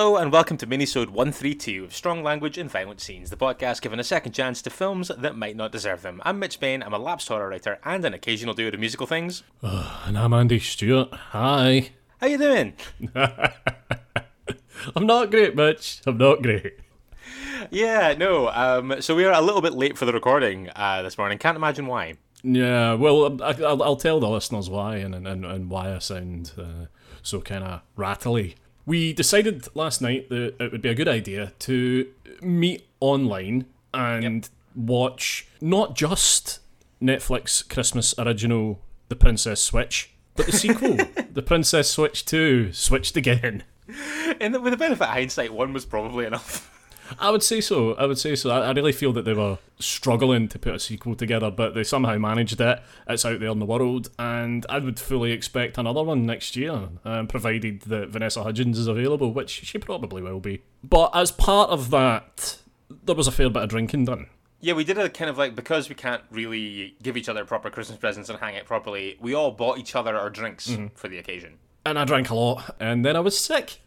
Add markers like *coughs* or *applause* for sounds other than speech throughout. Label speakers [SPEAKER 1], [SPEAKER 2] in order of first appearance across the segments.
[SPEAKER 1] Hello and welcome to Minisode 132 of Strong Language and Violent Scenes, the podcast giving a second chance to films that might not deserve them. I'm Mitch Bain, I'm a lapsed horror writer and an occasional doer of musical things.
[SPEAKER 2] Uh, and I'm Andy Stewart. Hi.
[SPEAKER 1] How you doing? *laughs*
[SPEAKER 2] I'm not great, Mitch. I'm not great.
[SPEAKER 1] Yeah, no. Um, so we are a little bit late for the recording uh, this morning. Can't imagine why.
[SPEAKER 2] Yeah, well, I, will I'll tell the listeners why and, and, and why I sound uh, so kind of rattly. We decided last night that it would be a good idea to meet online and yep. watch not just Netflix Christmas original The Princess Switch, but the sequel, *laughs* The Princess Switch 2, Switched Again.
[SPEAKER 1] And with the benefit of hindsight, one was probably enough.
[SPEAKER 2] I would say so. I would say so. I, I, really feel that they were struggling to put a sequel together, but they somehow managed it. It's out there in the world, and I would fully expect another one next year, um, provided that Vanessa Hudgens is available, which she probably will be. But as part of that, there was a fair bit of drinking done.
[SPEAKER 1] Yeah, we did a kind of like because we can't really give each other proper Christmas presents and hang it properly. We all bought each other our drinks mm-hmm. for the occasion.
[SPEAKER 2] And I drank a lot, and then I was sick.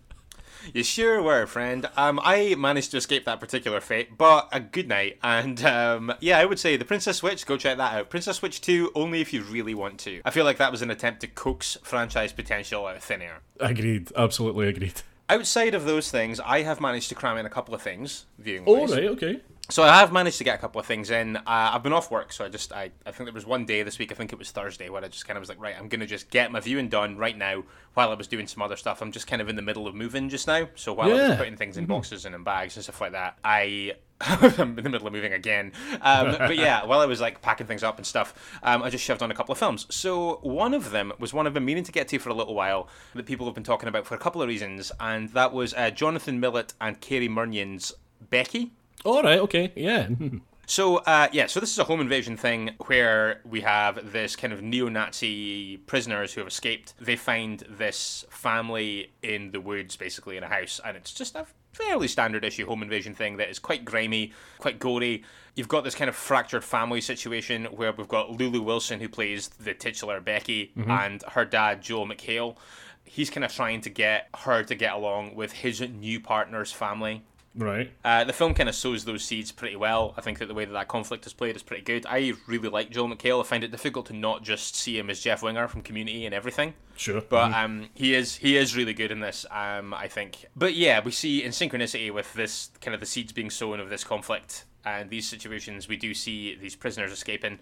[SPEAKER 1] You sure were, friend. Um, I managed to escape that particular fate, but a good night. And um, yeah, I would say the Princess Switch. Go check that out. Princess Switch Two, only if you really want to. I feel like that was an attempt to coax franchise potential out of thin air.
[SPEAKER 2] Agreed. Absolutely agreed.
[SPEAKER 1] Outside of those things, I have managed to cram in a couple of things viewing.
[SPEAKER 2] Oh right, okay
[SPEAKER 1] so I have managed to get a couple of things in. Uh, I've been off work, so I just I, I think there was one day this week. I think it was Thursday where I just kind of was like, right, I'm gonna just get my viewing done right now while I was doing some other stuff. I'm just kind of in the middle of moving just now, so while yeah. I was putting things in mm-hmm. boxes and in bags and stuff like that, I *laughs* I'm in the middle of moving again. Um, but yeah, while I was like packing things up and stuff, um, I just shoved on a couple of films. So one of them was one I've been meaning to get to for a little while that people have been talking about for a couple of reasons, and that was uh, Jonathan Milott and Cary Murnion's Becky.
[SPEAKER 2] All right. Okay. Yeah. *laughs*
[SPEAKER 1] So uh, yeah, so this is a home invasion thing where we have this kind of neo-Nazi prisoners who have escaped. They find this family in the woods, basically in a house, and it's just a fairly standard issue home invasion thing that is quite grimy, quite gory. You've got this kind of fractured family situation where we've got Lulu Wilson who plays the titular Becky mm-hmm. and her dad Joel McHale. He's kind of trying to get her to get along with his new partner's family
[SPEAKER 2] Right.
[SPEAKER 1] Uh, the film kind of sows those seeds pretty well. I think that the way that that conflict is played is pretty good. I really like Joel McHale. I find it difficult to not just see him as Jeff Winger from Community and everything.
[SPEAKER 2] Sure.
[SPEAKER 1] But mm-hmm. um, he is he is really good in this. Um, I think. But yeah, we see in synchronicity with this kind of the seeds being sown of this conflict and these situations, we do see these prisoners escaping,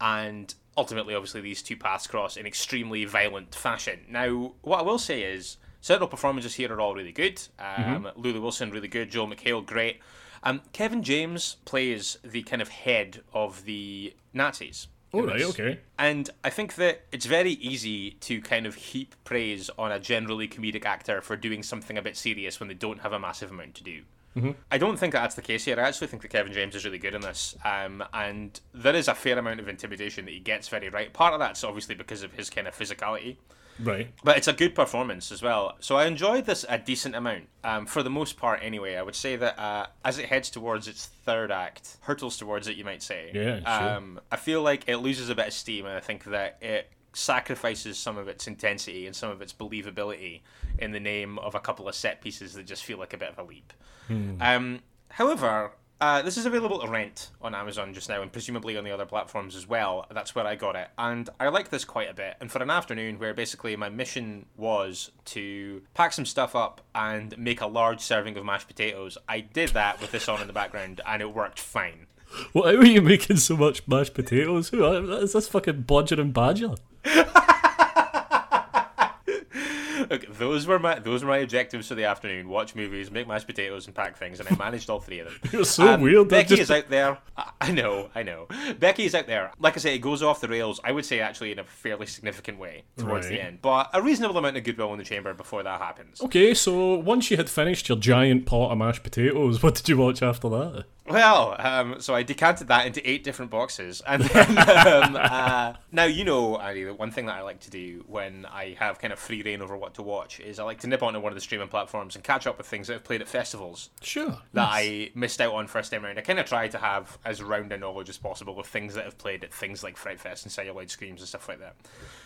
[SPEAKER 1] and ultimately, obviously, these two paths cross in extremely violent fashion. Now, what I will say is Several performances here are all really good. Um, mm-hmm. Lulu Wilson, really good. Joel McHale, great. Um, Kevin James plays the kind of head of the Nazis.
[SPEAKER 2] Oh, right, okay.
[SPEAKER 1] And I think that it's very easy to kind of heap praise on a generally comedic actor for doing something a bit serious when they don't have a massive amount to do. Mm-hmm. I don't think that that's the case here. I actually think that Kevin James is really good in this, um, and there is a fair amount of intimidation that he gets very right. Part of that's obviously because of his kind of physicality,
[SPEAKER 2] Right.
[SPEAKER 1] But it's a good performance as well. So I enjoyed this a decent amount, um, for the most part anyway. I would say that uh, as it heads towards its third act, hurtles towards it, you might say.
[SPEAKER 2] Yeah, sure. Um,
[SPEAKER 1] I feel like it loses a bit of steam, and I think that it sacrifices some of its intensity and some of its believability in the name of a couple of set pieces that just feel like a bit of a leap. Hmm. Um, however, uh, this is available to rent on Amazon just now, and presumably on the other platforms as well. That's where I got it, and I like this quite a bit. And for an afternoon, where basically my mission was to pack some stuff up and make a large serving of mashed potatoes, I did that with this on in the background, and it worked fine.
[SPEAKER 2] Why were you making so much mashed potatoes? Who is this fucking Bodger and Badger? *laughs*
[SPEAKER 1] Look, those were my those were my objectives for the afternoon: watch movies, make mashed potatoes, and pack things. And I managed all three of them. *laughs*
[SPEAKER 2] You're so
[SPEAKER 1] Um,
[SPEAKER 2] weird.
[SPEAKER 1] Becky
[SPEAKER 2] just-
[SPEAKER 1] is out there. I- know, I know. Becky is out there. Like I say, it goes off the rails. I would say actually in a fairly significant way towards the end, but a reasonable amount of goodwill in the chamber before that happens.
[SPEAKER 2] Okay, so once you had finished your giant pot of mashed potatoes, *laughs* what did you watch after that?
[SPEAKER 1] Well, um, so I decanted that into eight different boxes, and then um, *laughs* uh, now you know, Andy, the one thing that I like to do when I have kind of free reign over what to watch is I like to nip onto one of the streaming platforms and catch up with things that I've played at festivals
[SPEAKER 2] Sure.
[SPEAKER 1] that I missed out on first time around. I kind of try to have as round a knowledge as possible of things that I've played at things like Fright Fest and Celluloid Screams and stuff like that.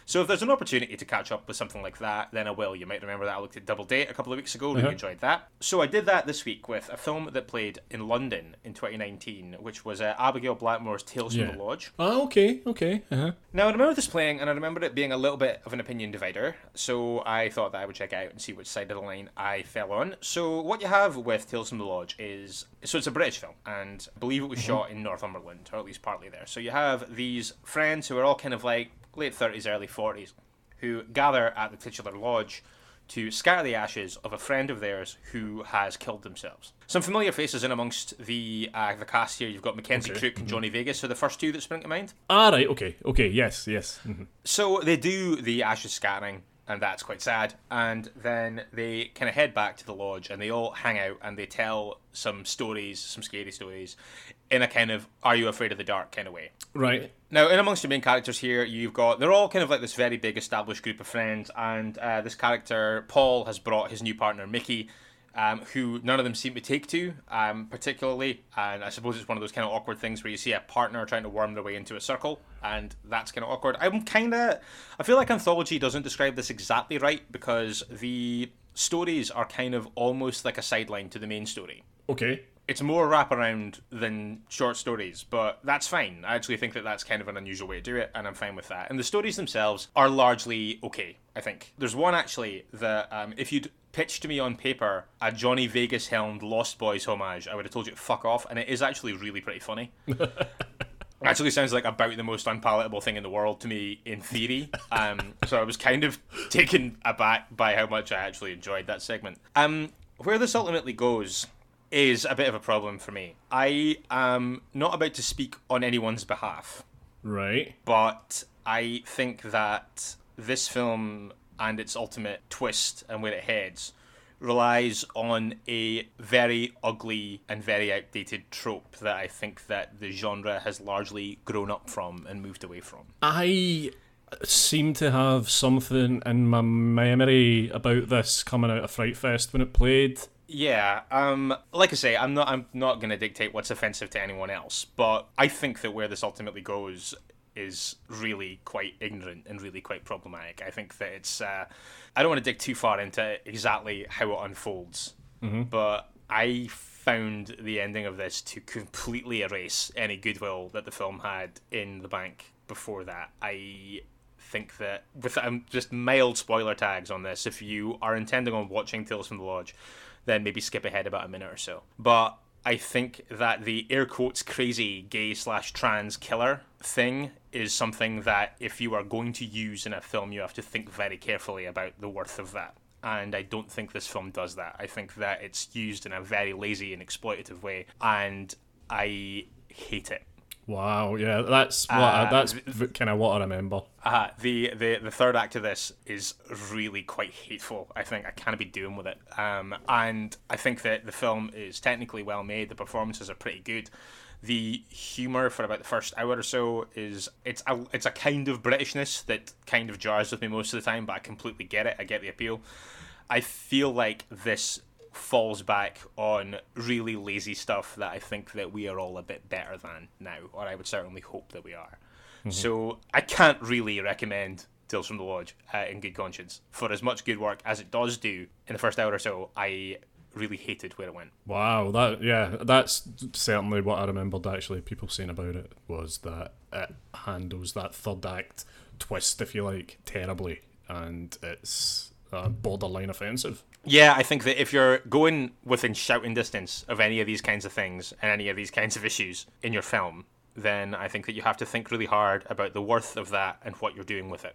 [SPEAKER 1] So if there's an opportunity to catch up with something like that, then I will. You might remember that I looked at Double Date a couple of weeks ago. Really
[SPEAKER 2] Uh-huh.
[SPEAKER 1] enjoyed that. So I did that this week with a film that played in London in 2019, which was uh, Abigail Blackmore's Tales
[SPEAKER 2] Yeah.
[SPEAKER 1] from the Lodge.
[SPEAKER 2] Ah, okay, okay. Uh-huh.
[SPEAKER 1] Now, I remember this playing, and I remember it being a little bit of an opinion divider, so I thought that I would check it out and see which side of the line I fell on. So, what you have with Tales from the Lodge is so it's a British film, and I believe it was shot in Northumberland, or at least partly there. So, you have these friends who are all kind of like late 30s, early 40s, who gather at the titular lodge to scatter the ashes of a friend of theirs who has killed themselves. Some familiar faces in amongst the uh, the cast here. You've got Mackenzie
[SPEAKER 2] Okay.
[SPEAKER 1] Crook and Johnny Vegas, so the first two that spring to mind.
[SPEAKER 2] Ah, right, okay, okay, yes, yes. mhm.
[SPEAKER 1] So they do the ashes scattering, and that's quite sad. And then they kind of head back to the lodge, and they all hang out and they tell some stories, some scary stories, in a kind of "Are you afraid of the dark?" kind of way.
[SPEAKER 2] Right.
[SPEAKER 1] Now, in amongst your main characters here, you've got they're all kind of like this very big established group of friends, and uh, this character Paul has brought his new partner Mickey. Um, who none of them seem to take to um, particularly, and I suppose it's one of those kind of awkward things where you see a partner trying to worm their way into a circle, and that's kind of awkward. I'm kind of, I feel like anthology doesn't describe this exactly right because the stories are kind of almost like a sideline to the main story
[SPEAKER 2] Okay.
[SPEAKER 1] It's more wraparound than short stories, but that's fine. I actually think that that's kind of an unusual way to do it, and I'm fine with that. And the stories themselves are largely okay, I think. There's one actually that, um, if you'd pitched to me on paper a Johnny Vegas helmed Lost Boys homage, I would have told you to fuck off, and it is actually really pretty funny. *laughs* actually sounds like about the most unpalatable thing in the world to me in theory. Um, so I was kind of taken aback by how much I actually enjoyed that segment. Um, where this ultimately goes is a bit of a problem for me. I am not about to speak on anyone's behalf,
[SPEAKER 2] Right.
[SPEAKER 1] but I think that this film and its ultimate twist and where it heads relies on a very ugly and very outdated trope that I think that the genre has largely grown up from and moved away from.
[SPEAKER 2] I seem to have something in my memory about this coming out of Fright Fest when it played.
[SPEAKER 1] Yeah, um, like I say, I'm not I'm not gonna dictate what's offensive to anyone else, but I think that where this ultimately goes is really quite ignorant and really quite problematic. I think that it's uh, I don't want to dig too far into exactly how it unfolds, but I found the ending of this to completely erase any goodwill that the film had in the bank before that. I think that with um, just mild spoiler tags on this, if you are intending on watching Tales from the Lodge, then maybe skip ahead about a minute or so. But I think that the air quotes crazy gay slash trans killer thing is something that if you are going to use in a film, you have to think very carefully about the worth of that. And I don't think this film does that. I think that it's used in a very lazy and exploitative way, and I hate it.
[SPEAKER 2] Wow, yeah, that's what
[SPEAKER 1] Uh,
[SPEAKER 2] I, that's kind of what I remember.
[SPEAKER 1] Uh, the, the the third act of this is really quite hateful. I think I can't be doing with it. Um, and I think that the film is technically well made. The performances are pretty good. The humor for about the first hour or so is it's a it's a kind of Britishness that kind of jars with me most of the time, but I completely get it. I get the appeal. I feel like this falls back on really lazy stuff that I think that we are all a bit better than now, or I would certainly hope that we are. So I can't really recommend Tales from the Lodge uh, in good conscience. For as much good work as it does do in the first hour or so, I really hated where it went.
[SPEAKER 2] Wow, that yeah, that's certainly what I remembered. Actually, people saying about it was that it handles that third act twist, if you like, terribly, and it's uh, borderline offensive.
[SPEAKER 1] Yeah, I think that if you're going within shouting distance of any of these kinds of things and any of these kinds of issues in your film, then I think that you have to think really hard about the worth of that and what you're doing with it.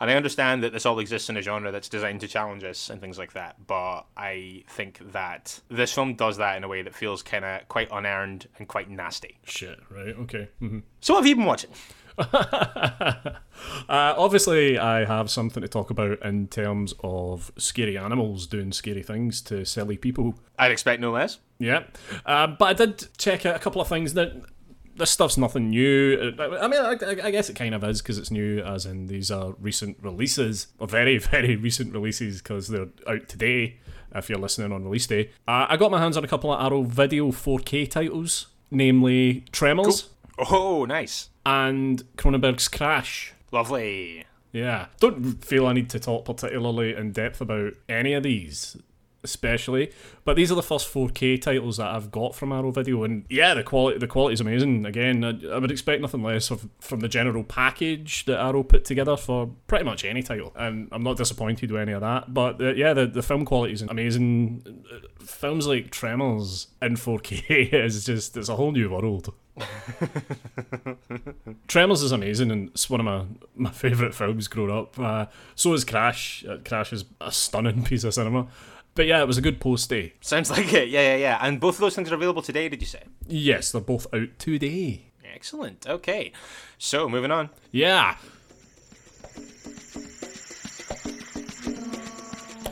[SPEAKER 1] And I understand that this all exists in a genre that's designed to challenge us and things like that, but I think that this film does that in a way that feels kind of quite unearned and quite nasty.
[SPEAKER 2] Shit, right? Okay. hmm
[SPEAKER 1] So, what have you been watching? *laughs*
[SPEAKER 2] Uh, obviously, I have something to talk about in terms of scary animals doing scary things to silly people.
[SPEAKER 1] I'd expect no less.
[SPEAKER 2] Yeah, uh, but I did check out a couple of things that this stuff's nothing new. Uh, I mean, I, I guess it kind of is because it's new, as in these are recent releases, or very, *laughs* very recent releases because they're out today. If you're listening on release day, uh, I got my hands on a couple of Arrow Video 4K titles, namely Tremors
[SPEAKER 1] Oh, nice.
[SPEAKER 2] And Cronenberg's Crash.
[SPEAKER 1] Lovely.
[SPEAKER 2] Yeah, don't feel I need to talk particularly in depth about any of these, especially. But these are the first 4K titles that I've got from Arrow Video, and yeah, the quality the quality is amazing. Again, I, I would expect nothing less of from the general package that Arrow put together for pretty much any title, and I'm not disappointed with any of that. But uh, yeah, the the film quality is amazing. Films like Tremors in 4K *laughs* is just it's a whole new world. *laughs* Tremors is amazing and it's one of my, my *laughs* favourite films growing up. Uh, so is Crash. Uh, Crash is a stunning piece of cinema. But yeah, it was a good post day.
[SPEAKER 1] Sounds like it. Yeah, yeah, yeah. And both of those things are available today, did you say?
[SPEAKER 2] Yes, they're both out today.
[SPEAKER 1] Excellent. Okay. So, moving on.
[SPEAKER 2] Yeah.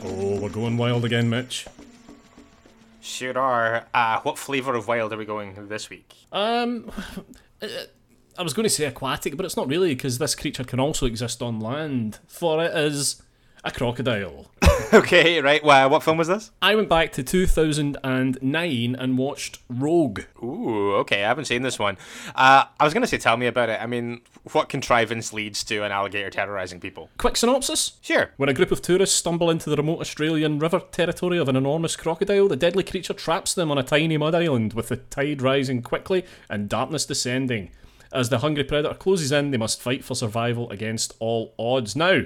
[SPEAKER 2] Oh, we're going wild again, Mitch.
[SPEAKER 1] Sure are. Uh, what flavour of wild are we going this week?
[SPEAKER 2] Um, *sighs* I was going to say aquatic, but it's not really because this creature can also exist on land. For it is a crocodile. *laughs*
[SPEAKER 1] okay, right. Well, what film was this?
[SPEAKER 2] I went back to 2009 and watched Rogue.
[SPEAKER 1] Ooh, okay. I haven't seen this one. Uh, I was going to say, tell me about it. I mean, what contrivance leads to an alligator terrorising people?
[SPEAKER 2] Quick synopsis.
[SPEAKER 1] Sure.
[SPEAKER 2] When a group of tourists stumble into the remote Australian river territory of an enormous crocodile, the deadly creature traps them on a tiny mud island with the tide rising quickly and darkness descending. As the hungry predator closes in, they must fight for survival against all odds. Now,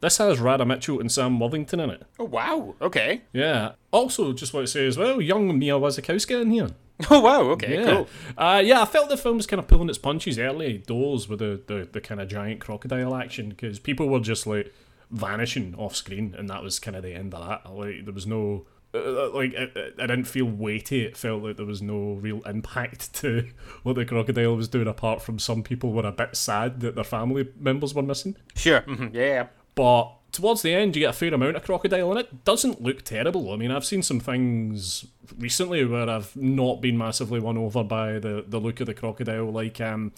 [SPEAKER 2] this has Radha Mitchell and Sam Worthington in it.
[SPEAKER 1] Oh, wow. Okay.
[SPEAKER 2] Yeah. Also, just want to say as well, young Mia Wasikowska in here. *laughs*
[SPEAKER 1] Oh, wow. Okay,
[SPEAKER 2] Yeah.
[SPEAKER 1] cool.
[SPEAKER 2] Uh, yeah, I felt the film was kind of pulling its punches early doors with the, the, the kind of giant crocodile action because people were just like vanishing off screen, and that was kind of the end of that. Like, there was no. Uh, like it, it, I didn't feel weighty. It felt like there was no real impact *laughs* to what the crocodile was doing, apart from some people were a bit sad that their family members were missing.
[SPEAKER 1] Sure. mhm, Yeah, yeah.
[SPEAKER 2] But towards the end, you get a fair amount of crocodile, and it doesn't look terrible. I mean, I've seen some things recently where I've not been massively won over by the, the look of the crocodile. Like, um,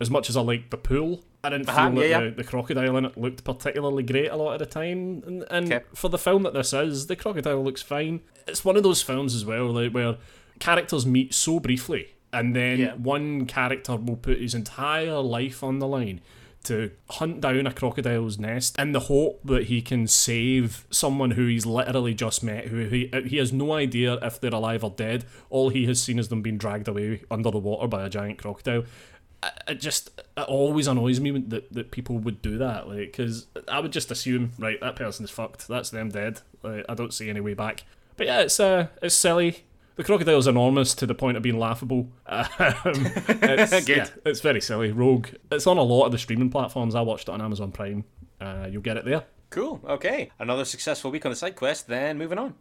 [SPEAKER 2] as much as I liked the pool, I didn't feel
[SPEAKER 1] Uh-huh,
[SPEAKER 2] that
[SPEAKER 1] yeah,
[SPEAKER 2] the, the crocodile in it looked particularly great a lot of the time. And, and
[SPEAKER 1] Okay.
[SPEAKER 2] for the film that this is, the crocodile looks fine. It's one of those films as well, like where characters meet so briefly, and then
[SPEAKER 1] Yeah.
[SPEAKER 2] one character will put his entire life on the line to hunt down a crocodile's nest in the hope that he can save someone who he's literally just met, who he, he has no idea if they're alive or dead. All he has seen is them being dragged away under the water by a giant crocodile. It just it always annoys me that, that people would do that, like because I would just assume right that person's fucked, that's them dead. Like, I don't see any way back. But yeah, it's uh, it's silly. The crocodile's enormous to the point of being laughable. Um, *laughs* it's,
[SPEAKER 1] Good.
[SPEAKER 2] yeah, it's very silly. Rogue. It's on a lot of the streaming platforms. I watched it on Amazon Prime. Uh, you'll get it there.
[SPEAKER 1] Cool. Okay. Another successful week on the side quest, then moving on.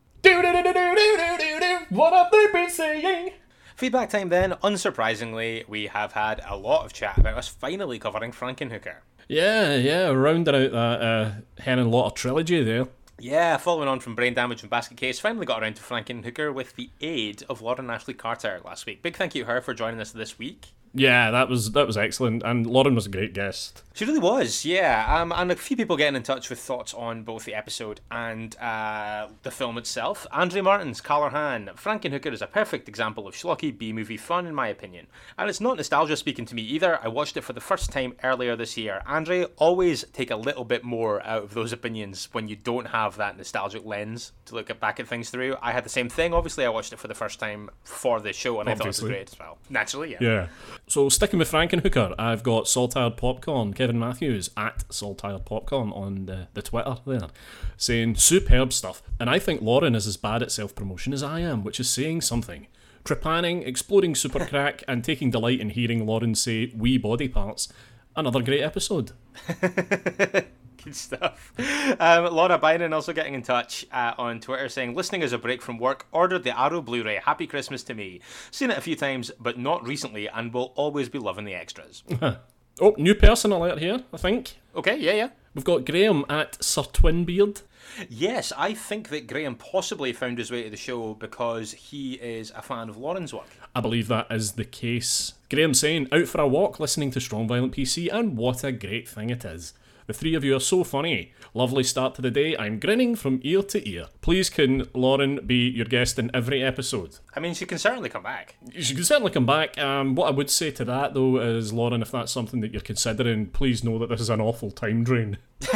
[SPEAKER 2] What have they been saying?
[SPEAKER 1] Feedback time then. Unsurprisingly, we have had a lot of chat about us finally covering Frankenhooker.
[SPEAKER 2] Yeah, yeah, rounding out that uh, Henenlotter trilogy there.
[SPEAKER 1] Yeah, following on from Brain Damage and Basket Case, finally got around to Frankenhooker with the aid of Lauren Ashley Carter last week. Big thank you to her for joining us this week.
[SPEAKER 2] Yeah, that was that was excellent, and Lauren was a great guest.
[SPEAKER 1] She really was, yeah. Um, and a few people getting in touch with thoughts on both the episode and uh, the film itself. Andre Martins, Callahan, Frankenhooker is a perfect example of schlocky B movie fun, in my opinion. And it's not nostalgia speaking to me either. I watched it for the first time earlier this year. Andre, always take a little bit more out of those opinions when you don't have that nostalgic lens to look at back at things through. I had the same thing. Obviously, I watched it for the first time for this show, and I thought it was great as well. Naturally, yeah.
[SPEAKER 2] Yeah. So sticking with Frankenhooker, I've got Saltired Popcorn, Kevin Matthews at Saltired Popcorn on the, the Twitter there, saying superb stuff. And I think Lauren is as bad at self promotion as I am, which is saying something. Trepanning, exploding super *laughs* crack, and taking delight in hearing Lauren say wee body parts. Another great episode. *laughs*
[SPEAKER 1] Good *laughs* stuff. Um, Laura Byron also getting in touch uh, on Twitter saying, listening as a break from work, ordered the Arrow Blu ray. Happy Christmas to me. Seen it a few times, but not recently, and will always be loving the extras. *laughs*
[SPEAKER 2] Oh, new person alert here, I think.
[SPEAKER 1] okay, yeah, yeah.
[SPEAKER 2] We've got Graham at Sir Twinbeard.
[SPEAKER 1] Yes, I think that Graham possibly found his way to the show because he is a fan of Lauren's work.
[SPEAKER 2] I believe that is the case. Graham saying, out for a walk listening to Strong Violent PC, and what a great thing it is. The three of you are so funny. Lovely start to the day. I'm grinning from ear to ear. Please, can Lauren be your guest in every episode?
[SPEAKER 1] I mean, she can certainly come back.
[SPEAKER 2] She can certainly come back. Um, what I would say to that, though, is Lauren, if that's something that you're considering, please know that this is an awful time drain. *laughs*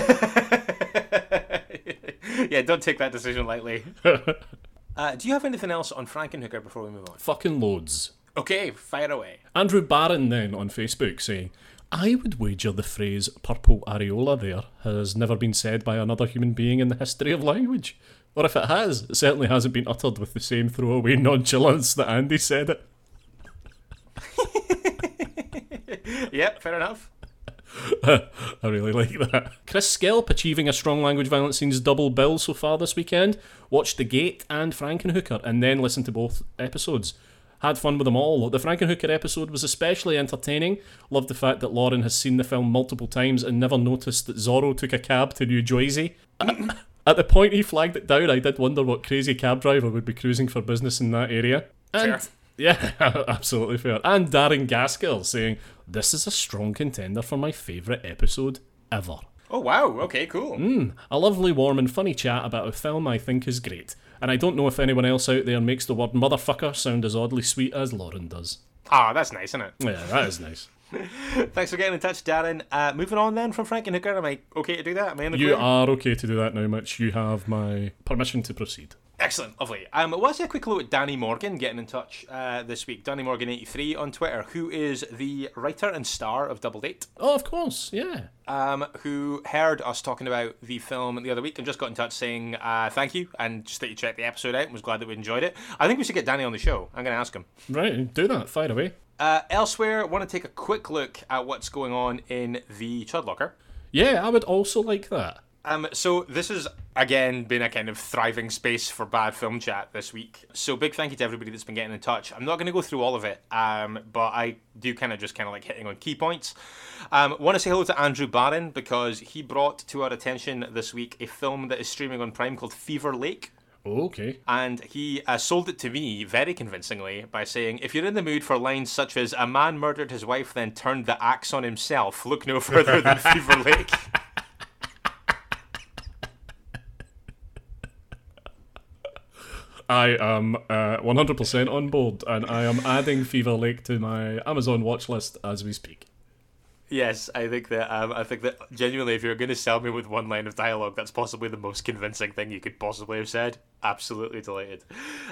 [SPEAKER 1] yeah, don't take that decision lightly. *laughs* uh, do you have anything else on Frankenhooker before we move on?
[SPEAKER 2] Fucking loads.
[SPEAKER 1] Okay, fire away.
[SPEAKER 2] Andrew Barron then on Facebook saying, I would wager the phrase purple areola there has never been said by another human being in the history of language. Or if it has, it certainly hasn't been uttered with the same throwaway nonchalance that Andy said it. *laughs*
[SPEAKER 1] Yep, fair enough. *laughs*
[SPEAKER 2] I really like that. Chris Skelp achieving a strong language violence scenes double bill so far this weekend. Watched The Gate and Frankenhooker and then listened to both episodes. Had fun with them all. The Frankenhooker episode was especially entertaining. Loved the fact that Lauren has seen the film multiple times and never noticed that Zorro took a cab to New Jersey. *coughs* At the point he flagged it down, I did wonder what crazy cab driver would be cruising for business in that area. And
[SPEAKER 1] Fair.
[SPEAKER 2] yeah, *laughs* absolutely fair. And Darren Gaskell saying, This is a strong contender for my favourite episode ever.
[SPEAKER 1] Oh, wow. Okay, cool.
[SPEAKER 2] A lovely, warm, and funny chat about a film I think is great. And I don't know if anyone else out there makes the word motherfucker sound as oddly sweet as Lauren does.
[SPEAKER 1] Ah, that's nice, isn't it?
[SPEAKER 2] Yeah, that is nice. *laughs*
[SPEAKER 1] Thanks for getting in touch, Darren. Uh, moving on then from Frank and Frankenhooker. Am I okay to do that? Am I in the
[SPEAKER 2] You
[SPEAKER 1] clear?
[SPEAKER 2] are okay to do that now, Mitch. You have my permission to proceed.
[SPEAKER 1] Excellent, lovely. Um, well, let's a quick look at Danny Morgan getting in touch uh, this week. Danny Morgan83 on Twitter, who is the writer and star of Double Date,
[SPEAKER 2] Oh, of course, yeah.
[SPEAKER 1] um, who heard us talking about the film the other week and just got in touch saying uh, thank you and just that you checked the episode out and was glad that we enjoyed it. I think we should get Danny on the show. I'm going to ask him.
[SPEAKER 2] Right, do that. Fire away.
[SPEAKER 1] Uh, elsewhere, want to take a quick look at what's going on in the Chud Locker.
[SPEAKER 2] Yeah, I would also like that.
[SPEAKER 1] Um, so this has again been a kind of thriving space for bad film chat this week. So big thank you to everybody that's been getting in touch. I'm not going to go through all of it, um, but I do kind of just kind of like hitting on key points. Um, want to say hello to Andrew Barron because he brought to our attention this week a film that is streaming on Prime called Fever Lake.
[SPEAKER 2] Okay.
[SPEAKER 1] And he uh, sold it to me very convincingly by saying, if you're in the mood for lines such as, a man murdered his wife, then turned the axe on himself, look no *laughs* further than Fever Lake.
[SPEAKER 2] I am uh, 100% on board, and I am adding Fever Lake to my Amazon watch list as we speak.
[SPEAKER 1] Yes, I think that um, I think that genuinely, if you're going to sell me with one line of dialogue, that's possibly the most convincing thing you could possibly have said. Absolutely delighted.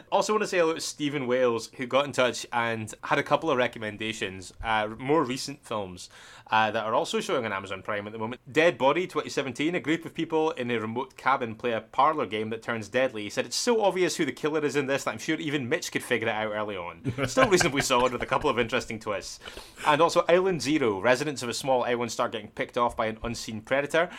[SPEAKER 1] Also, want to say hello to Stephen Wales, who got in touch and had a couple of recommendations, uh, more recent films uh, that are also showing on Amazon Prime at the moment. Dead Body 2017, a group of people in a remote cabin play a parlor game that turns deadly. He said it's so obvious who the killer is in this that I'm sure even Mitch could figure it out early on. *laughs* Still reasonably solid with a couple of interesting twists. And also Island Zero, residents of a small island start getting picked off by an unseen predator.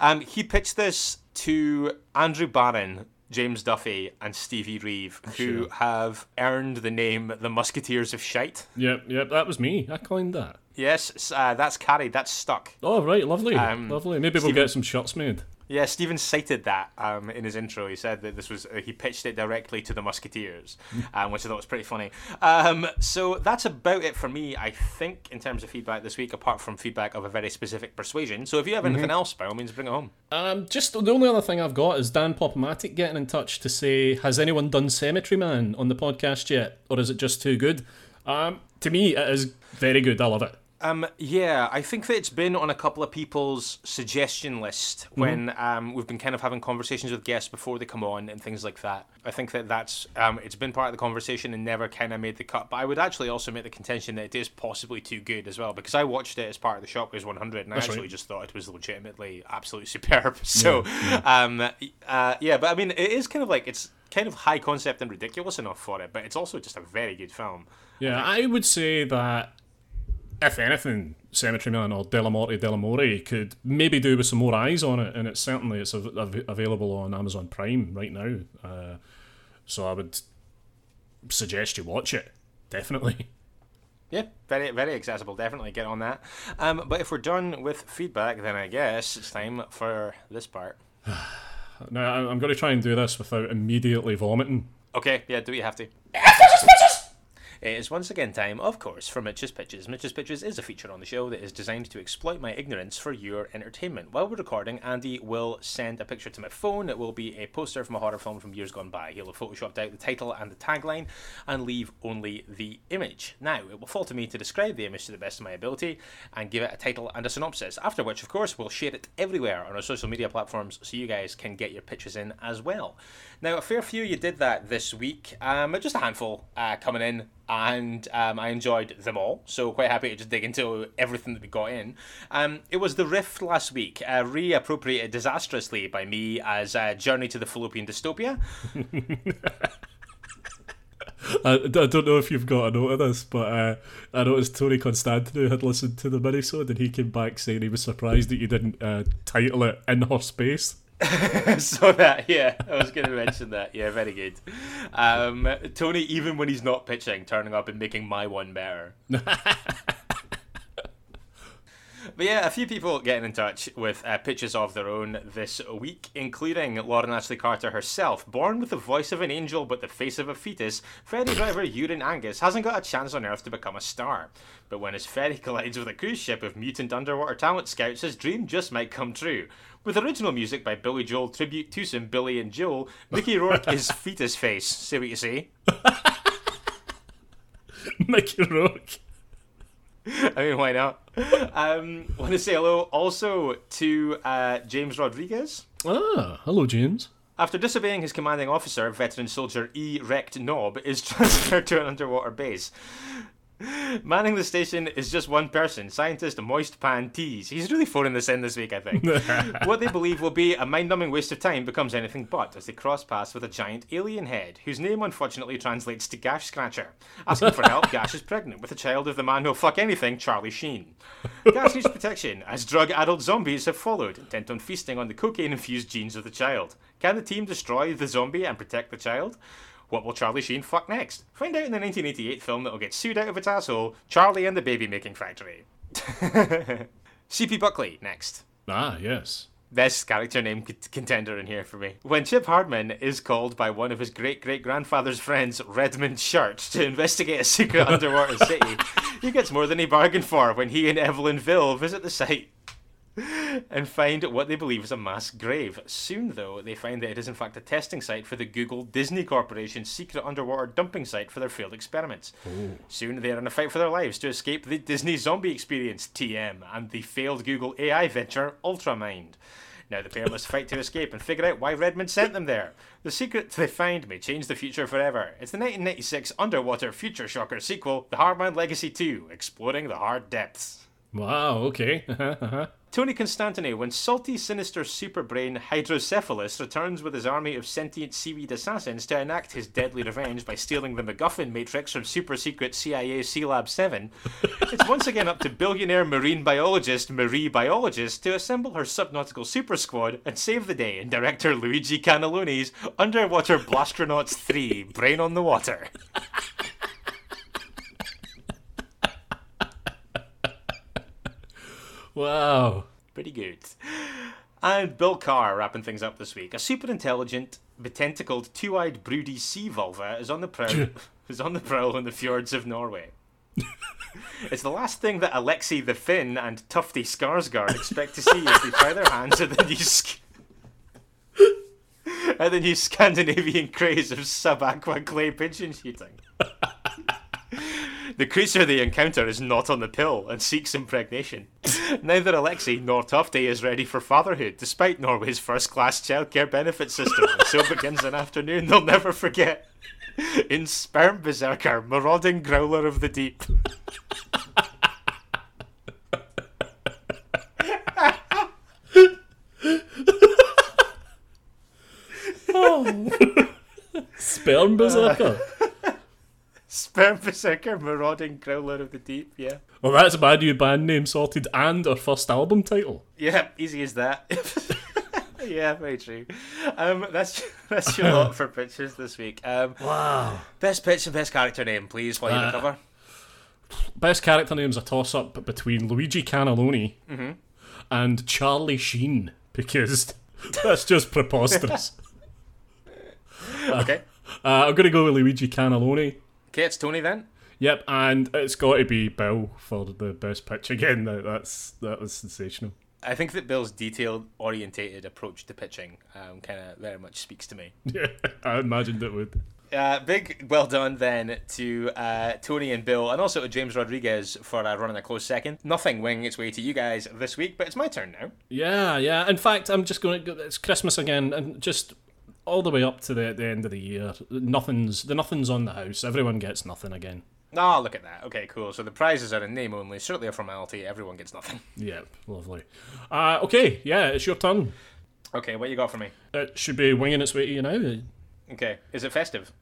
[SPEAKER 1] Um, he pitched this to Andrew Barron, James Duffy, and Stevie Reeve, who
[SPEAKER 2] Sure.
[SPEAKER 1] have earned the name the Musketeers of Shite.
[SPEAKER 2] Yep, yep, that was me. I coined that.
[SPEAKER 1] Yes, uh, that's carried, that's stuck.
[SPEAKER 2] Oh, right, lovely.
[SPEAKER 1] Um,
[SPEAKER 2] lovely. Maybe we'll get some shots made.
[SPEAKER 1] Yeah, Stephen cited that um, in his intro. He said that this was uh, he pitched it directly to the Musketeers, *laughs* um, which I thought was pretty funny. Um, so that's about it for me, I think, in terms of feedback this week. Apart from feedback of a very specific persuasion. So if you have anything else, by all means, bring it home.
[SPEAKER 2] Um, just the only other thing I've got is Dan Popomatic getting in touch to say, has anyone done Cemetery Man on the podcast yet, or is it just too good? Um, to me, it is very good. I love it.
[SPEAKER 1] Um, yeah, I think that it's been on a couple of people's suggestion list when um, we've been kind of having conversations with guests before they come on and things like that. I think that that's um, it's been part of the conversation and never kind of made the cut. But I would actually also make the contention that it is possibly too good as well because I watched it as part of the Shopways 100 and I
[SPEAKER 2] That's
[SPEAKER 1] actually
[SPEAKER 2] right.
[SPEAKER 1] just thought it was legitimately absolutely *laughs* superb. So, um, uh, yeah, but I mean, it is kind of like it's kind of high concept and ridiculous enough for it, but it's also just a very good film.
[SPEAKER 2] Yeah, I would say that if anything, Cemetery Man or Dellamorte Dellamore could maybe do with some more eyes on it, and it's certainly it's av- av- available on Amazon Prime right now. Uh, so I would suggest you watch it. Definitely. *laughs*
[SPEAKER 1] Yeah, very very accessible. Definitely get on that. Um, but if we're done with feedback, then I guess it's time for this part. *sighs*
[SPEAKER 2] Now I- I'm going to try and do this without immediately vomiting.
[SPEAKER 1] Okay, yeah, do what you have to. It is once again time, of course, for Mitch's Pitches. Mitch's Pitches is a feature on the show that is designed to exploit my ignorance for your entertainment. While we're recording, Andy will send a picture to my phone. It will be a poster from a horror film from years gone by. He'll have photoshopped out the title and the tagline and leave only the image. Now, it will fall to me to describe the image to the best of my ability and give it a title and a synopsis, after which, of course, we'll share it everywhere on our social media platforms so you guys can get your pitches in as well. Now, a fair few you did that this week, um, just a handful uh, coming in and um, I enjoyed them all. So quite happy to just dig into everything that we got in. Um, it was the Rift last week, uh, reappropriated disastrously by me as a Journey to the Fallopian Dystopia. *laughs*
[SPEAKER 2] I, I don't know if you've got a note of this, but uh, I noticed Tony Constantino had listened to the minisode and he came back saying he was surprised that you didn't uh, title it In Her Space. *laughs*
[SPEAKER 1] so that yeah, I was going to mention that. Yeah, very good. Um, Tony, even when he's not pitching, turning up and making my one better. *laughs* But yeah, a few people getting in touch with uh, pictures of their own this week, including Lauren Ashley Carter herself. Born with the voice of an angel but the face of a fetus, ferry driver Euron Angus hasn't got a chance on Earth to become a star. But when his ferry *laughs* collides with a cruise ship of mutant underwater talent scouts, his dream just might come true. With original music by Billy Joel, tribute to some Billy and Joel, Mickey Rourke is *laughs* fetus face. See what you see? *laughs*
[SPEAKER 2] Mickey Rourke.
[SPEAKER 1] I mean, why not? Um, want to say hello also to uh, James Rodriguez.
[SPEAKER 2] Ah, hello, James.
[SPEAKER 1] After disobeying his commanding officer, veteran soldier E. Wrecked Knob is *laughs* transferred to an underwater base. Manning the station is just one person, scientist Moist Pan Tees. He's really phoning this in this week, I think. *laughs* what they believe will be a mind numbing waste of time becomes anything but as they cross paths with a giant alien head, whose name unfortunately translates to Gash Scratcher. Asking for help, Gash is pregnant with a child of the man who'll fuck anything, Charlie Sheen. Gash needs protection, as drug addled zombies have followed, intent on feasting on the cocaine infused genes of the child. Can the team destroy the zombie and protect the child? What will Charlie Sheen fuck next? Find out in the 1988 film that'll get sued out of its asshole, Charlie and the Baby Making Factory. *laughs* CP Buckley, next.
[SPEAKER 2] Ah, yes.
[SPEAKER 1] Best character name contender in here for me. When Chip Hardman is called by one of his great great grandfather's friends, Redmond Shirt, to investigate a secret *laughs* underwater city, he gets more than he bargained for when he and Evelyn Ville visit the site *laughs* and find what they believe is a mass grave. Soon, though, they find that it is in fact a testing site for the Google Disney Corporation's secret underwater dumping site for their failed experiments. Soon, they are in a fight for their lives to escape the Disney zombie experience, TM, and the failed Google AI venture, Ultramind. Now the pair must fight to escape and figure out why Redmond sent them there. The secret they find may change the future forever. It's the 1996 underwater future shocker sequel, The Hardman Legacy 2, exploring the hard depths.
[SPEAKER 2] Wow, okay. *laughs* Uh-huh, uh-huh.
[SPEAKER 1] Tony Constantine, when salty, sinister superbrain Hydrocephalus returns with his army of sentient seaweed assassins to enact his deadly revenge by stealing the MacGuffin Matrix from super secret CIA C Lab 7, it's once again up to billionaire marine biologist Marie Biologist to assemble her subnautical super squad and save the day in director Luigi Cannelloni's Underwater Blastronauts 3 Brain on the Water. *laughs*
[SPEAKER 2] wow.
[SPEAKER 1] Pretty good. And Bill Carr wrapping things up this week. A super intelligent, betentacled, two-eyed, broody sea vulva is on the prowl *laughs* *laughs* is on the prowl in the fjords of Norway. *laughs* it's the last thing that Alexei the Finn and Tufty Skarsgård expect to see as they try their hands at the new sk- at the new Scandinavian craze of sub-aqua clay pigeon shooting. The creature they encounter is not on the pill and seeks impregnation. *laughs* Neither Alexei nor Tufty is ready for fatherhood, despite Norway's first class childcare benefit system. And so *laughs* begins an afternoon they'll never forget. In Sperm Berserker, marauding growler of the deep. *laughs* Oh.
[SPEAKER 2] Sperm berserker.
[SPEAKER 1] Sperm Berserker, Marauding Growler of the Deep, yeah.
[SPEAKER 2] Well, that's my new band name sorted and our first album title.
[SPEAKER 1] Yeah, easy as that. *laughs* yeah, very true. Um, that's that's your lot for pictures this week. Um,
[SPEAKER 2] Wow.
[SPEAKER 1] best pitch and best character name, please, while you
[SPEAKER 2] Uh,
[SPEAKER 1] recover.
[SPEAKER 2] Best character name's a toss up between Luigi Cannelloni and Charlie Sheen because *laughs* that's just preposterous. *laughs*
[SPEAKER 1] Okay.
[SPEAKER 2] Uh, I'm going to go with Luigi Cannelloni.
[SPEAKER 1] Okay, it's Tony then.
[SPEAKER 2] Yep, and it's got to be Bill for the best pitch again. That, that's that was sensational.
[SPEAKER 1] I think that Bill's detailed, orientated approach to pitching um, kind of very much speaks to me. *laughs*
[SPEAKER 2] Yeah, I imagined it would.
[SPEAKER 1] Uh, big well done then to uh, Tony and Bill, and also to James Rodriguez for uh, running a close second. Nothing winging its way to you guys this week, but it's my turn now.
[SPEAKER 2] Yeah, yeah. In fact, I'm just going to. It's Christmas again, and just all the way up to the, the end of the year, nothing's the nothing's on the house. Everyone gets nothing again.
[SPEAKER 1] Oh, look at that. Okay, cool. So the prizes are in name only. Certainly a formality. Everyone gets nothing. *laughs*
[SPEAKER 2] Yep, lovely. Uh, okay, yeah, it's your turn.
[SPEAKER 1] Okay, what you got for me?
[SPEAKER 2] It should be winging its way to you now.
[SPEAKER 1] Okay, is it festive?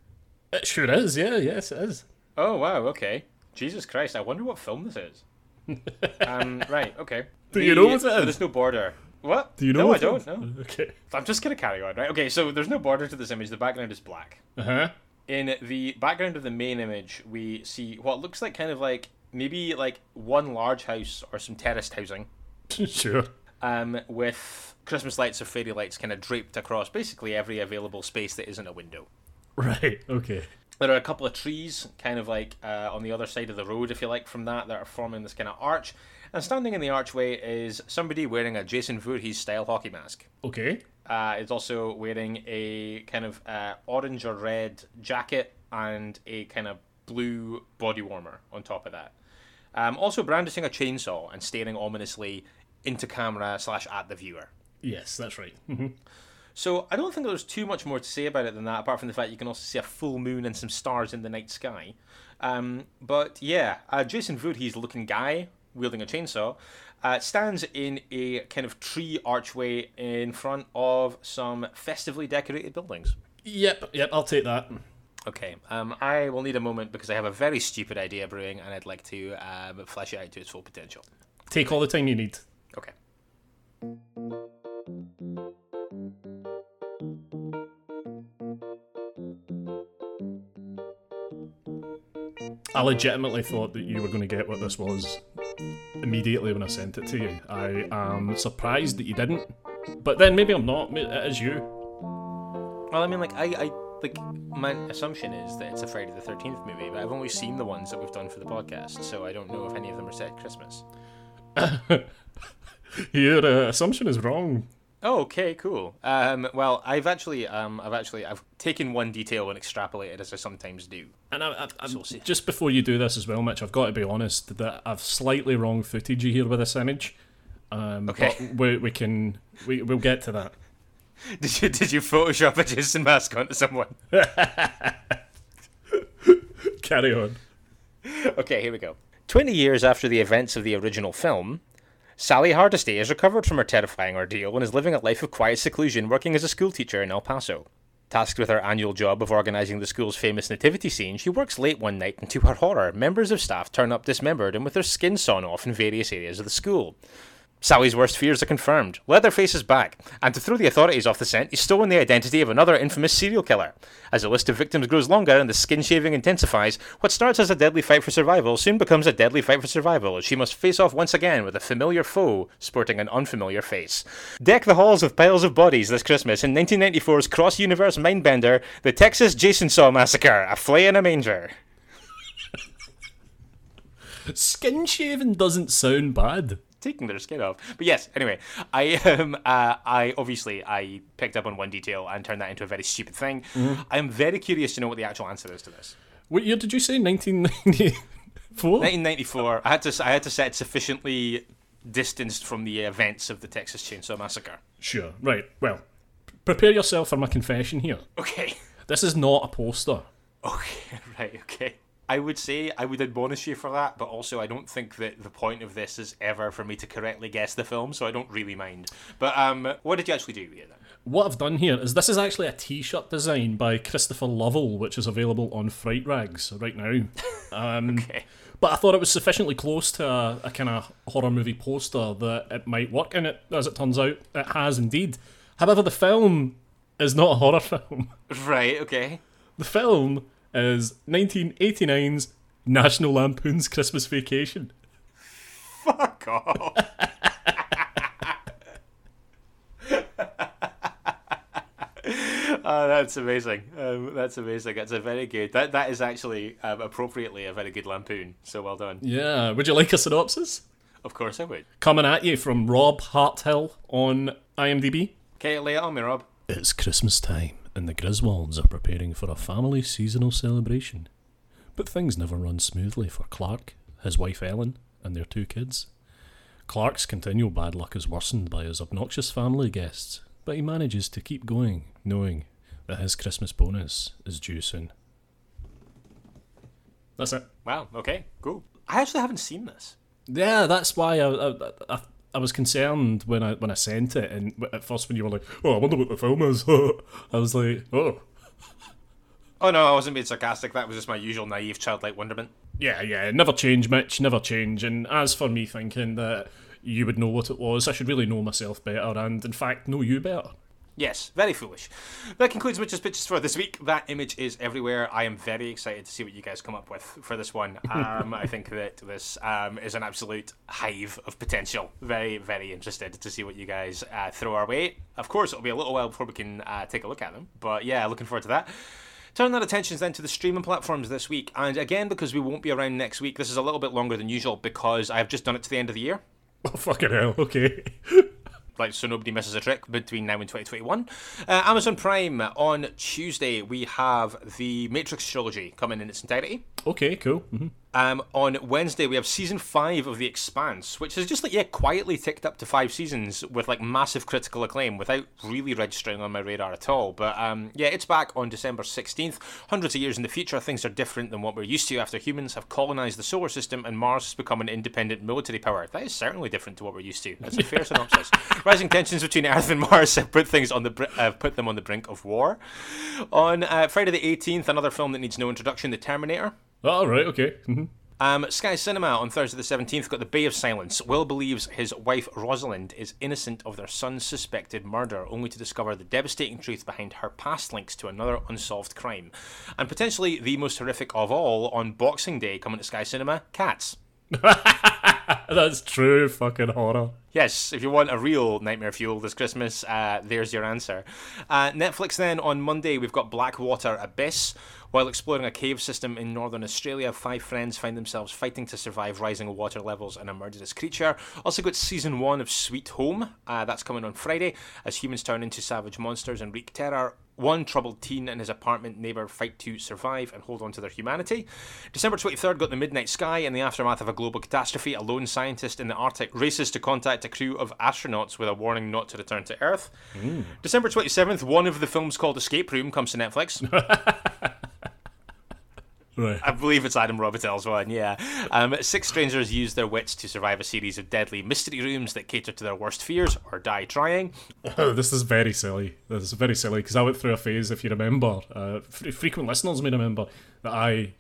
[SPEAKER 2] It sure is. Yeah, yes, it is.
[SPEAKER 1] Oh wow. Okay. Jesus Christ. I wonder what film this is. *laughs* um. Right. Okay.
[SPEAKER 2] Do you know what it is?
[SPEAKER 1] There's no border. What?
[SPEAKER 2] Do you know?
[SPEAKER 1] No, I don't.
[SPEAKER 2] is?
[SPEAKER 1] No.
[SPEAKER 2] Okay.
[SPEAKER 1] I'm just gonna carry on. Right. Okay. So there's no border to this image. The background is black.
[SPEAKER 2] Uh huh.
[SPEAKER 1] In the background of the main image, we see what looks like kind of like maybe like one large house or some terraced housing, *laughs*
[SPEAKER 2] sure.
[SPEAKER 1] um, with Christmas lights or fairy lights kind of draped across basically every available space that isn't a window.
[SPEAKER 2] Right. Okay.
[SPEAKER 1] There are a couple of trees, kind of like uh, on the other side of the road, if you like, from that, that are forming this kind of arch. And standing in the archway is somebody wearing a Jason Voorhees style hockey mask.
[SPEAKER 2] Okay.
[SPEAKER 1] Uh, is also wearing a kind of uh, orange or red jacket and a kind of blue body warmer on top of that. Um, also brandishing a chainsaw and staring ominously into camera slash at the viewer.
[SPEAKER 2] Yes, that's right. Mhm.
[SPEAKER 1] So I don't think there's too much more to say about it than that, apart from the fact you can also see a full moon and some stars in the night sky. Um, but yeah, uh, Jason Voorhees looking guy wielding a chainsaw uh, stands in a kind of tree archway in front of some festively decorated buildings.
[SPEAKER 2] Yep. Yep. I'll take that.
[SPEAKER 1] Okay, um, I will need a moment because I have a very stupid idea brewing and I'd like to um, flesh it out to its full potential.
[SPEAKER 2] Take all the time you need.
[SPEAKER 1] Okay.
[SPEAKER 2] I legitimately thought that you were going to get what this was immediately when I sent it to you. I am surprised that you didn't, but then maybe I'm not. It is you.
[SPEAKER 1] Well, I mean, like, I, I like my assumption is that it's a Friday the Thirteenth movie, but I've only seen the ones that we've done for the podcast, so I don't know if any of them are set at Christmas. *laughs*
[SPEAKER 2] Your uh, assumption is wrong.
[SPEAKER 1] Oh, okay, cool. Um, well, I've actually, um, I've actually, I've taken one detail and extrapolated as I sometimes do.
[SPEAKER 2] And I, I, I'm-
[SPEAKER 1] So
[SPEAKER 2] just before you do this as well, Mitch, I've got to be honest that I've slightly wrong footage here with this image. Um,
[SPEAKER 1] Okay.
[SPEAKER 2] But we, we can we, we'll get to that. *laughs*
[SPEAKER 1] Did you did you Photoshop a Jason mask onto someone? *laughs*
[SPEAKER 2] Carry on.
[SPEAKER 1] Okay, here we go. 20 years after the events of the original film, Sally Hardesty has recovered from her terrifying ordeal and is living a life of quiet seclusion working as a schoolteacher in El Paso. Tasked with her annual job of organising the school's famous nativity scene, she works late one night and to her horror, members of staff turn up dismembered and with their skin sawn off in various areas of the school. Sally's worst fears are confirmed. Leatherface is back, and to throw the authorities off the scent, he's stolen the identity of another infamous serial killer. As the list of victims grows longer and the skin shaving intensifies, what starts as a deadly fight for survival soon becomes a deadly fight for survival as she must face off once again with a familiar foe sporting an unfamiliar face. Deck the halls with piles of bodies this Christmas in 1994's cross universe mindbender, The Texas Jason Saw Massacre, a flay in a manger.
[SPEAKER 2] Skin shaving doesn't sound bad.
[SPEAKER 1] Taking their skin off. But yes, anyway, I *laughs* um uh, I obviously I picked up on one detail and turned that into a very stupid thing. I am very curious to know what the actual answer is to this.
[SPEAKER 2] What year did you say? 1994?
[SPEAKER 1] 1994. I had to I had to set it sufficiently distanced from the events of the Texas Chainsaw Massacre.
[SPEAKER 2] Sure. Right. Well, prepare yourself for my confession here.
[SPEAKER 1] Okay.
[SPEAKER 2] This is not a poster.
[SPEAKER 1] Okay. *laughs* Right. Okay. I would say I would admonish you for that, but also I don't think that the point of this is ever for me to correctly guess the film, so I don't really mind. But um, what did you actually do here then?
[SPEAKER 2] what I've done here is this is actually a T-shirt design by Christopher Lovell, which is available on Fright Rags right now. *laughs* Um,
[SPEAKER 1] Okay.
[SPEAKER 2] But I thought it was sufficiently close to a, a kind of horror movie poster that it might work, and it, as it turns out, it has indeed. However, the film is not a horror *laughs* film.
[SPEAKER 1] Right. Okay.
[SPEAKER 2] The film is 1989's National Lampoon's Christmas Vacation.
[SPEAKER 1] Fuck off. *laughs* *laughs* Oh, that's amazing. Um, that's amazing. That's a very good. That that is actually um, appropriately a very good lampoon. So well done.
[SPEAKER 2] Yeah, would you like a synopsis?
[SPEAKER 1] Of course I would.
[SPEAKER 2] Coming at you from Rob Harthill on IMDb.
[SPEAKER 1] Okay, lay it on me, Rob.
[SPEAKER 2] It's Christmas time, and the Griswolds are preparing for a family seasonal celebration. But things never run smoothly for Clark, his wife Ellen, and their two kids. Clark's continual bad luck is worsened by his obnoxious family guests, but he manages to keep going, knowing that his Christmas bonus is due soon. That's it.
[SPEAKER 1] Wow. Okay. Cool. I actually haven't seen this.
[SPEAKER 2] Yeah, that's why I, I, I, I was concerned when I when I sent it, and at first when you were like, "Oh, I wonder what the film is," *laughs* I was like, "Oh,
[SPEAKER 1] Oh no, I wasn't being sarcastic. That was just my usual naive childlike wonderment.
[SPEAKER 2] yeah, yeah, never change, Mitch, never change." And as for me thinking that you would know what it was, I should really know myself better, and in fact, know you better.
[SPEAKER 1] Yes, very foolish. That concludes Mitch's Pitches for this week. That image is everywhere. I am very excited to see what you guys come up with for this one. *laughs* Um, I think that this um, is an absolute hive of potential. Very, very interested to see what you guys uh, throw our way. Of course, it'll be a little while before we can uh, take a look at them, but yeah, looking forward to that. Turn our attentions then to the streaming platforms this week. And again, because we won't be around next week, this is a little bit longer than usual because I've just done it to the end of the year
[SPEAKER 2] Oh, fucking hell, okay. *laughs*
[SPEAKER 1] like so nobody misses a trick between now and 2021. Uh, Amazon Prime on Tuesday we have the Matrix trilogy coming in its entirety.
[SPEAKER 2] Okay, cool. hmm
[SPEAKER 1] Um, on Wednesday we have season five of The Expanse, which has just like yeah quietly ticked up to five seasons with like massive critical acclaim without really registering on my radar at all. But um, yeah, it's back on December 16th. Hundreds of years in the future, things are different than what we're used to after humans have colonized the solar system and Mars has become an independent military power. That is certainly different to what we're used to. That's a fair *laughs* synopsis. Rising tensions between Earth and Mars have put things on the br- have put them on the brink of war. On uh, Friday the 18th, another film that needs no introduction, The Terminator.
[SPEAKER 2] All right, okay. hmm
[SPEAKER 1] Um, Sky Cinema on Thursday the 17th got The Bay of Silence. Will believes his wife Rosalind is innocent of their son's suspected murder, only to discover the devastating truth behind her past links to another unsolved crime. And potentially the most horrific of all, on Boxing Day coming to Sky Cinema, Cats. *laughs*
[SPEAKER 2] That's true fucking horror.
[SPEAKER 1] Yes, if you want a real nightmare fuel this Christmas, uh, there's your answer. Uh, Netflix then on Monday we've got Blackwater Abyss. While exploring a cave system in northern Australia, five friends find themselves fighting to survive rising water levels and a murderous creature. Also got season one of Sweet Home. Uh, that's coming on Friday as humans turn into savage monsters and wreak terror. One troubled teen and his apartment neighbour fight to survive and hold on to their humanity. December 23rd got The Midnight Sky. In the aftermath of a global catastrophe, a lone scientist in the Arctic races to contact a crew of astronauts with a warning not to return to Earth. December 27th, one of the films called Escape Room comes to Netflix. *laughs*
[SPEAKER 2] Right.
[SPEAKER 1] I believe it's Adam Robitel's one, yeah. Um, six strangers use their wits to survive a series of deadly mystery rooms that cater to their worst fears or die trying.
[SPEAKER 2] Oh, this is very silly. This is very silly because I went through a phase, if you remember, uh, f- frequent listeners may remember that I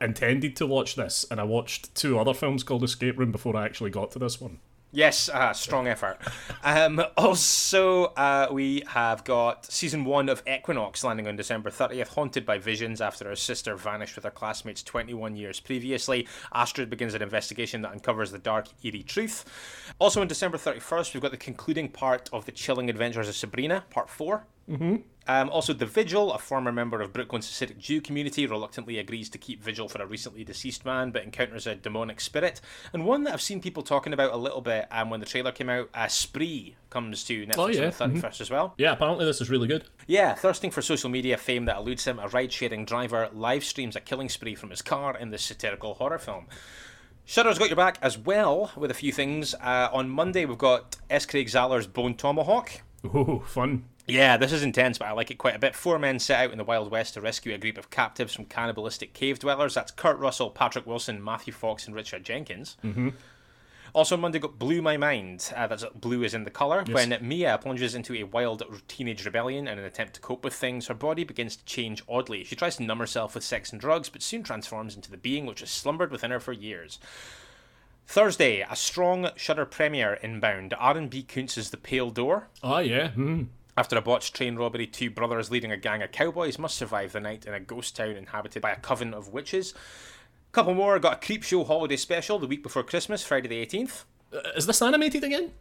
[SPEAKER 2] intended to watch this, and I watched two other films called Escape Room before I actually got to this one.
[SPEAKER 1] Yes, uh, strong effort. Um, also, uh, we have got season one of Equinox landing on December 30th, haunted by visions after her sister vanished with her classmates 21 years previously. Astrid begins an investigation that uncovers the dark, eerie truth. Also, on December 31st, we've got the concluding part of The Chilling Adventures of Sabrina, part 4. Um, also, The Vigil, a former member of Brooklyn's Hasidic Jew community, reluctantly agrees to keep vigil for a recently deceased man, but encounters a demonic spirit. And one that I've seen people talking about a little bit um, when the trailer came out, uh, Spree, comes to Netflix
[SPEAKER 2] Oh, yeah,
[SPEAKER 1] on the 31st as well.
[SPEAKER 2] Yeah, apparently this is really good.
[SPEAKER 1] Yeah, thirsting for social media fame that eludes him, a ride sharing driver live streams a killing spree from his car in this satirical horror film. Shudder's got your back as well with a few things. Uh, on Monday, we've got S. Craig Zahler's Bone Tomahawk.
[SPEAKER 2] Ooh, fun.
[SPEAKER 1] Yeah, this is intense, but I like it quite a bit. Four men set out in the Wild West to rescue a group of captives from cannibalistic cave dwellers. That's Kurt Russell, Patrick Wilson, Matthew Fox, and Richard Jenkins. Mm-hmm. Also Monday got Blue My Mind. Uh, that's blue is in the colour. When Mia plunges into a wild teenage rebellion in an attempt to cope with things, her body begins to change oddly. She tries to numb herself with sex and drugs, but soon transforms into the being which has slumbered within her for years. Thursday, a strong Shudder premiere inbound. Aaron B. Koontz's The Pale Door.
[SPEAKER 2] Oh, yeah. Hmm.
[SPEAKER 1] After a botched train robbery, two brothers leading a gang of cowboys must survive the night in a ghost town inhabited by a coven of witches. Couple more, got a Creepshow holiday special the week before Christmas, Friday the 18th.
[SPEAKER 2] Uh, Is this animated again?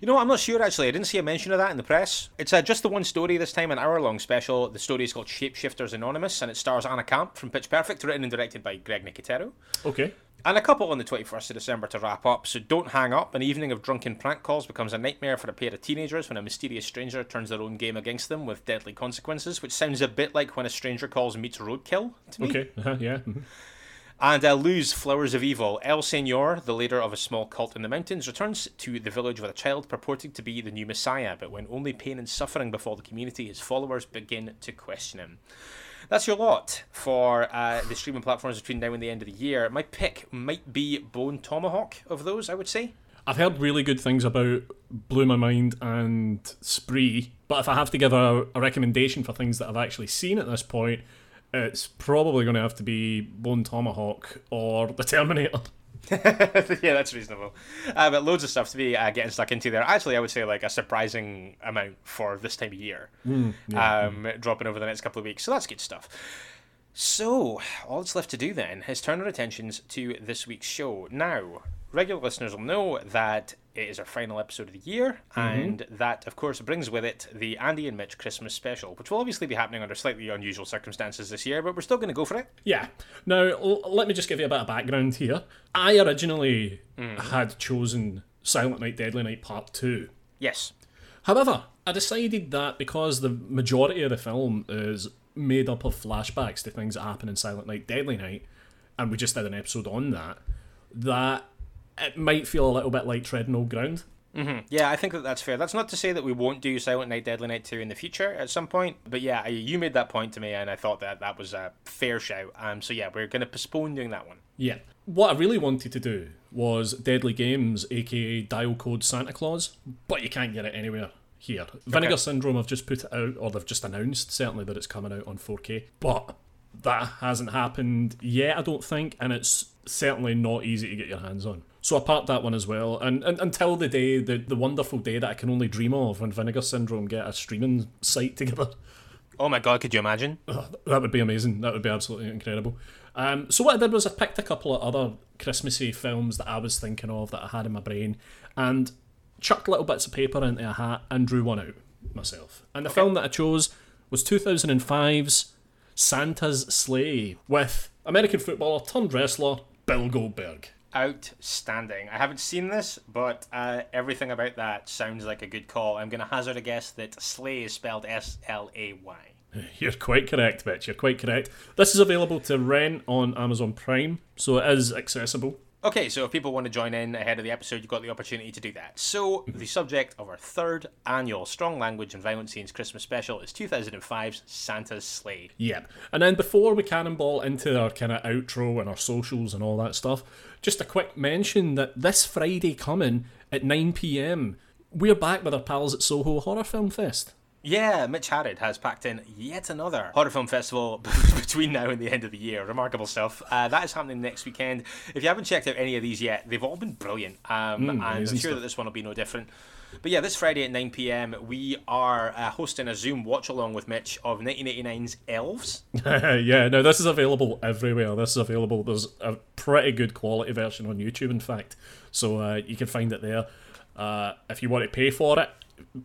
[SPEAKER 1] You know, I'm not sure actually. I didn't see a mention of that in the press. It's uh, just the one story this time, an hour long special. The story is called Shapeshifters Anonymous, and it stars Anna Camp from Pitch Perfect, written and directed by Greg Nicotero.
[SPEAKER 2] Okay.
[SPEAKER 1] And a couple on the 21st of December to wrap up, so don't hang up. An evening of drunken prank calls becomes a nightmare for a pair of teenagers when a mysterious stranger turns their own game against them with deadly consequences, which sounds a bit like when a stranger calls meets roadkill to me.
[SPEAKER 2] Okay. Uh-huh, yeah. mhm.
[SPEAKER 1] And uh, Luz, Flowers of Evil. El Senor, the leader of a small cult in the mountains, returns to the village with a child purporting to be the new messiah, but when only pain and suffering befall the community, his followers begin to question him. That's your lot for uh, the streaming platforms between now and the end of the year. My pick might be Bone Tomahawk of those, I would say.
[SPEAKER 2] I've heard really good things about Blue My Mind and Spree, but if I have to give a, a recommendation for things that I've actually seen at this point, it's probably going to have to be Bone Tomahawk or The Terminator. *laughs*
[SPEAKER 1] yeah, that's reasonable. Uh, but loads of stuff to be uh, getting stuck into there. Actually, I would say like a surprising amount for this time of year, um, dropping over the next couple of weeks. So that's good stuff. So all that's left to do then is turn our attentions to this week's show. Now, regular listeners will know that it is our final episode of the year, mm-hmm. and that, of course, brings with it the Andy and Mitch Christmas special, which will obviously be happening under slightly unusual circumstances this year, but we're still going to go for it.
[SPEAKER 2] Yeah. Now, l- let me just give you a bit of background here. I originally mm. had chosen Silent Night, Deadly Night Part 2.
[SPEAKER 1] Yes.
[SPEAKER 2] However, I decided that because the majority of the film is made up of flashbacks to things that happen in Silent Night, Deadly Night, and we just did an episode on that, that it might feel a little bit like treading old ground.
[SPEAKER 1] Yeah, I think that that's fair. That's not to say that we won't do Silent Night, Deadly Night 2 in the future at some point. But yeah, I- you made that point to me, and I thought that that was a fair shout. Um, so yeah, we're going to postpone doing that one.
[SPEAKER 2] Yeah. What I really wanted to do was Deadly Games, aka Dial Code Santa Claus, but you can't get it anywhere here. Vinegar Syndrome I've just put it out, or they've just announced certainly that it's coming out on 4K, but that hasn't happened yet, I don't think, and it's certainly not easy to get your hands on. So I parked that one as well, and, and until the day, the, the wonderful day that I can only dream of when Vinegar Syndrome get a streaming site together.
[SPEAKER 1] Oh my god, could you imagine?
[SPEAKER 2] That would be amazing. That would be absolutely incredible. Um, so what I did was I picked a couple of other Christmassy films that I was thinking of that I had in my brain, and chucked little bits of paper into a hat and drew one out myself. And the film that I chose was 2005's Santa's Slay with American footballer turned wrestler Bill Goldberg.
[SPEAKER 1] Outstanding. I haven't seen this, but uh, everything about that sounds like a good call. I'm going to hazard a guess that Slay is spelled S L A Y.
[SPEAKER 2] You're quite correct, bitch. You're quite correct. This is available to rent on Amazon Prime, so it is accessible.
[SPEAKER 1] Okay, so if people want to join in ahead of the episode, you've got the opportunity to do that. So, mm-hmm. the subject of our third annual Strong Language and Violent Scenes Christmas special is 2005's Santa's Slay.
[SPEAKER 2] Yep. And then before we cannonball into our kind of outro and our socials and all that stuff, just a quick mention that this Friday coming at 9 pm, we're back with our pals at Soho Horror Film Fest.
[SPEAKER 1] Yeah, Mitch Harrod has packed in yet another horror film festival *laughs* between now and the end of the year. Remarkable stuff. Uh, that is happening next weekend. If you haven't checked out any of these yet, they've all been brilliant. Um, and I'm sure
[SPEAKER 2] stuff.
[SPEAKER 1] that this one will be no different. But yeah, this Friday at 9 pm, we are uh, hosting a Zoom watch along with Mitch of 1989's Elves. *laughs*
[SPEAKER 2] yeah, no, this is available everywhere. This is available. There's a pretty good quality version on YouTube, in fact. So uh, you can find it there. Uh, if you want to pay for it,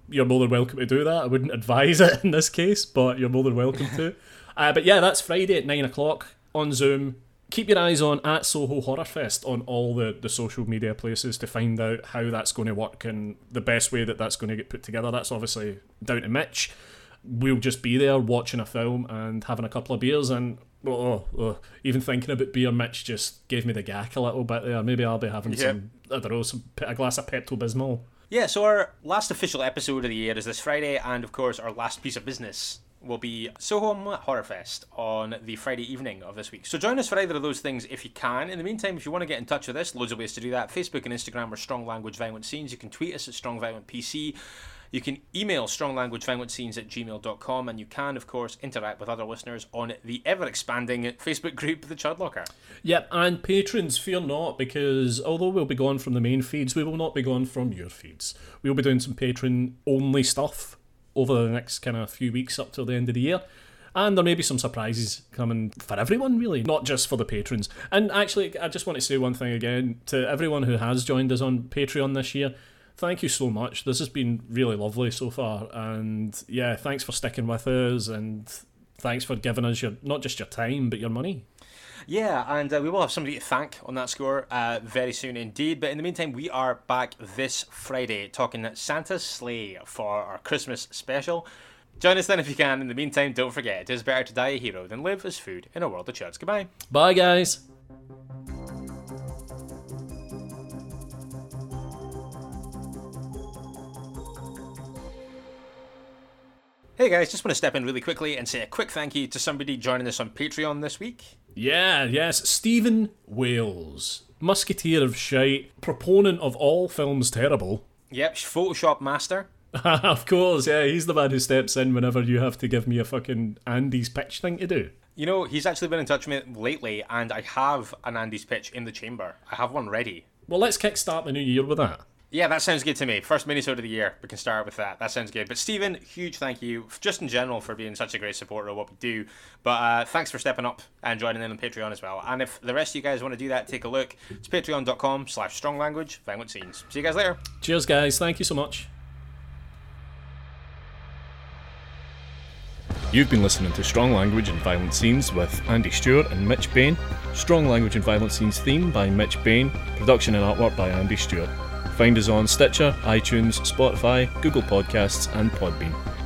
[SPEAKER 2] you're more than welcome to do that. I wouldn't advise it in this case, but you're more than welcome to. *laughs* Uh, but yeah, that's Friday at 9 o'clock on Zoom. Keep your eyes on at Soho Horror Fest on all the, the social media places to find out how that's going to work and the best way that that's going to get put together. That's obviously down to Mitch. We'll just be there watching a film and having a couple of beers and oh, oh, even thinking about beer, Mitch just gave me the gack a little bit there. Maybe I'll be having
[SPEAKER 1] Yeah.
[SPEAKER 2] some I don't know, some a glass of Pepto Bismol.
[SPEAKER 1] Yeah, so our last official episode of the year is this Friday, and of course, our last piece of business will be Soho Horrorfest on the Friday evening of this week. So join us for either of those things if you can. In the meantime, if you want to get in touch with us, loads of ways to do that. Facebook and Instagram are Strong Language Violent Scenes. You can tweet us at Strong Violent PC. You can email stronglanguageviolentscenes at gmail.com and you can, of course, interact with other listeners on the ever expanding Facebook group, The Chud Locker.
[SPEAKER 2] Yep, and patrons, fear not, because although we'll be gone from the main feeds, we will not be gone from your feeds. We'll be doing some patron only stuff over the next kind of few weeks up till the end of the year. And there may be some surprises coming for everyone, really, not just for the patrons. And actually, I just want to say one thing again to everyone who has joined us on Patreon this year thank you so much. This has been really lovely so far, and yeah, thanks for sticking with us, and thanks for giving us your not just your time but your money.
[SPEAKER 1] Yeah, and uh, we will have somebody to thank on that score uh, very soon indeed. But in the meantime, we are back this Friday talking Santa's Slay for our Christmas special. Join us then if you can. In the meantime, don't forget it is better to die a hero than live as food in a world of chuds. Goodbye.
[SPEAKER 2] Bye, guys.
[SPEAKER 1] Hey guys, just want to step in really quickly and say a quick thank you to somebody joining us on Patreon this week.
[SPEAKER 2] Yeah, yes, Stephen Wales, musketeer of shite, proponent of all films terrible.
[SPEAKER 1] Yep, Photoshop master. *laughs*
[SPEAKER 2] of course, yeah, he's the man who steps in whenever you have to give me a fucking Andy's pitch thing to do.
[SPEAKER 1] You know, he's actually been in touch with me lately, and I have an Andy's pitch in the chamber. I have one ready.
[SPEAKER 2] Well, let's kickstart the new year with that.
[SPEAKER 1] Yeah, that sounds good to me. First minisode of the year. We can start with that. That sounds good. But Stephen, huge thank you, just in general, for being such a great supporter of what we do. But uh, thanks for stepping up and joining in on Patreon as well. And if the rest of you guys want to do that, take a look. It's patreon.com slash stronglanguage, violent scenes. See you guys later.
[SPEAKER 2] Cheers, guys. Thank you so much. You've been listening to Strong Language and Violent Scenes with Andy Stewart and Mitch Bain. Strong Language and Violent Scenes theme by Mitch Bain. Production and artwork by Andy Stewart. Find us on Stitcher, iTunes, Spotify, Google Podcasts, and Podbean.